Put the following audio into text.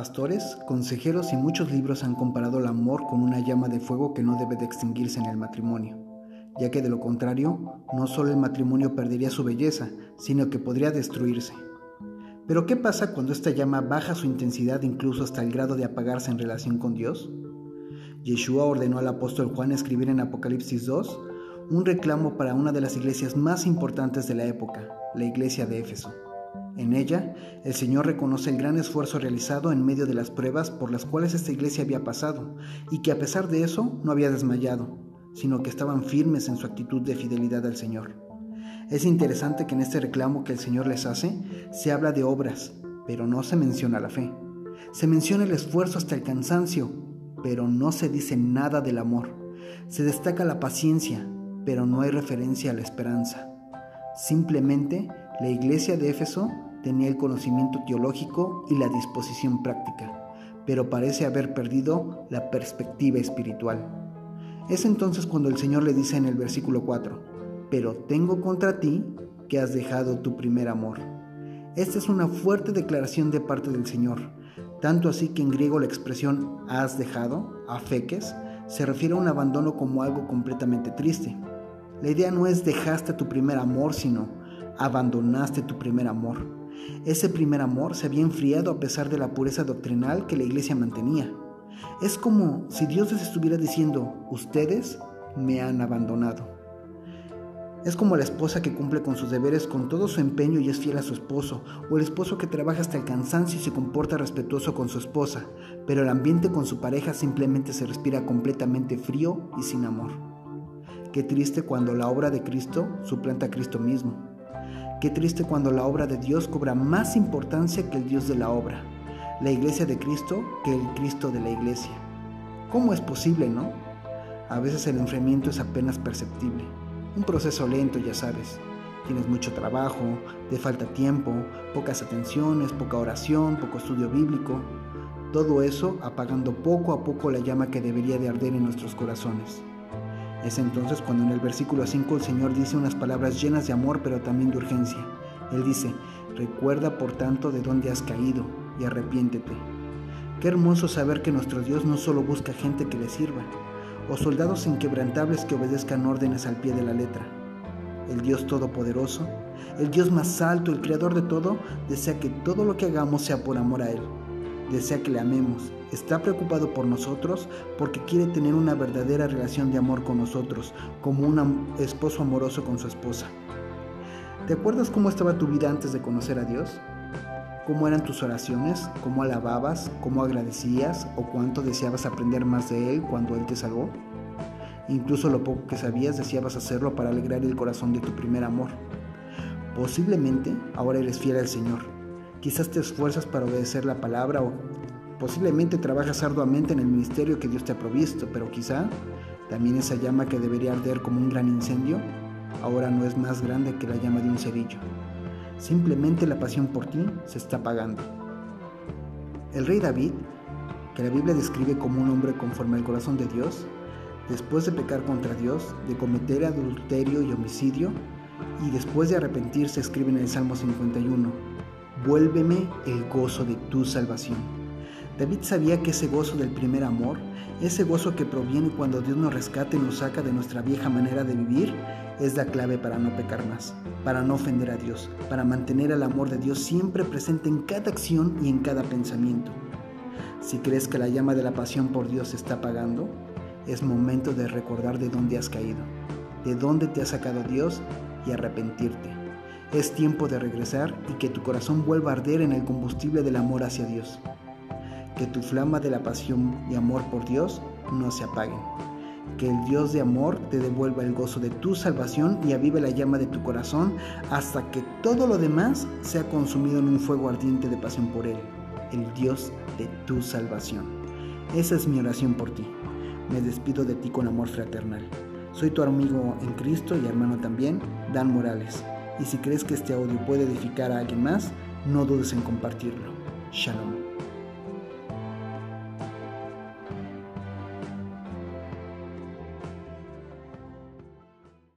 Pastores, consejeros y muchos libros han comparado el amor con una llama de fuego que no debe de extinguirse en el matrimonio, ya que de lo contrario, no solo el matrimonio perdería su belleza, sino que podría destruirse. Pero ¿qué pasa cuando esta llama baja su intensidad incluso hasta el grado de apagarse en relación con Dios? Yeshua ordenó al apóstol Juan escribir en Apocalipsis 2 un reclamo para una de las iglesias más importantes de la época, la iglesia de Éfeso. En ella, el Señor reconoce el gran esfuerzo realizado en medio de las pruebas por las cuales esta iglesia había pasado y que a pesar de eso no había desmayado, sino que estaban firmes en su actitud de fidelidad al Señor. Es interesante que en este reclamo que el Señor les hace se habla de obras, pero no se menciona la fe. Se menciona el esfuerzo hasta el cansancio, pero no se dice nada del amor. Se destaca la paciencia, pero no hay referencia a la esperanza. Simplemente la iglesia de Éfeso tenía el conocimiento teológico y la disposición práctica, pero parece haber perdido la perspectiva espiritual. Es entonces cuando el Señor le dice en el versículo 4, pero tengo contra ti que has dejado tu primer amor. Esta es una fuerte declaración de parte del Señor, tanto así que en griego la expresión has dejado, afeques, se refiere a un abandono como algo completamente triste. La idea no es dejaste tu primer amor, sino abandonaste tu primer amor. Ese primer amor se había enfriado a pesar de la pureza doctrinal que la iglesia mantenía. Es como si Dios les estuviera diciendo, ustedes me han abandonado. Es como la esposa que cumple con sus deberes con todo su empeño y es fiel a su esposo, o el esposo que trabaja hasta el cansancio y se comporta respetuoso con su esposa, pero el ambiente con su pareja simplemente se respira completamente frío y sin amor. Qué triste cuando la obra de Cristo suplanta a Cristo mismo. Qué triste cuando la obra de Dios cobra más importancia que el Dios de la obra, la iglesia de Cristo que el Cristo de la iglesia. ¿Cómo es posible, no? A veces el enfriamiento es apenas perceptible. Un proceso lento, ya sabes. Tienes mucho trabajo, te falta tiempo, pocas atenciones, poca oración, poco estudio bíblico. Todo eso apagando poco a poco la llama que debería de arder en nuestros corazones. Es entonces cuando en el versículo 5 el Señor dice unas palabras llenas de amor pero también de urgencia. Él dice, recuerda por tanto de dónde has caído y arrepiéntete. Qué hermoso saber que nuestro Dios no solo busca gente que le sirva, o soldados inquebrantables que obedezcan órdenes al pie de la letra. El Dios Todopoderoso, el Dios más alto, el Creador de todo, desea que todo lo que hagamos sea por amor a Él. Desea que le amemos está preocupado por nosotros porque quiere tener una verdadera relación de amor con nosotros, como un esposo amoroso con su esposa. ¿Te acuerdas cómo estaba tu vida antes de conocer a Dios? ¿Cómo eran tus oraciones? ¿Cómo alababas? ¿Cómo agradecías? ¿O cuánto deseabas aprender más de Él cuando Él te salvó? Incluso lo poco que sabías deseabas hacerlo para alegrar el corazón de tu primer amor. Posiblemente ahora eres fiel al Señor. Quizás te esfuerzas para obedecer la palabra o Posiblemente trabajas arduamente en el ministerio que Dios te ha provisto, pero quizá también esa llama que debería arder como un gran incendio, ahora no es más grande que la llama de un cerillo. Simplemente la pasión por ti se está apagando. El rey David, que la Biblia describe como un hombre conforme al corazón de Dios, después de pecar contra Dios, de cometer adulterio y homicidio, y después de arrepentirse escribe en el Salmo 51, vuélveme el gozo de tu salvación. David sabía que ese gozo del primer amor, ese gozo que proviene cuando Dios nos rescata y nos saca de nuestra vieja manera de vivir, es la clave para no pecar más, para no ofender a Dios, para mantener el amor de Dios siempre presente en cada acción y en cada pensamiento. Si crees que la llama de la pasión por Dios se está apagando, es momento de recordar de dónde has caído, de dónde te ha sacado Dios y arrepentirte. Es tiempo de regresar y que tu corazón vuelva a arder en el combustible del amor hacia Dios que tu flama de la pasión y amor por Dios no se apaguen. Que el Dios de amor te devuelva el gozo de tu salvación y avive la llama de tu corazón hasta que todo lo demás sea consumido en un fuego ardiente de pasión por Él, el Dios de tu salvación. Esa es mi oración por ti. Me despido de ti con amor fraternal. Soy tu amigo en Cristo y hermano también, Dan Morales. Y si crees que este audio puede edificar a alguien más, no dudes en compartirlo. Shalom.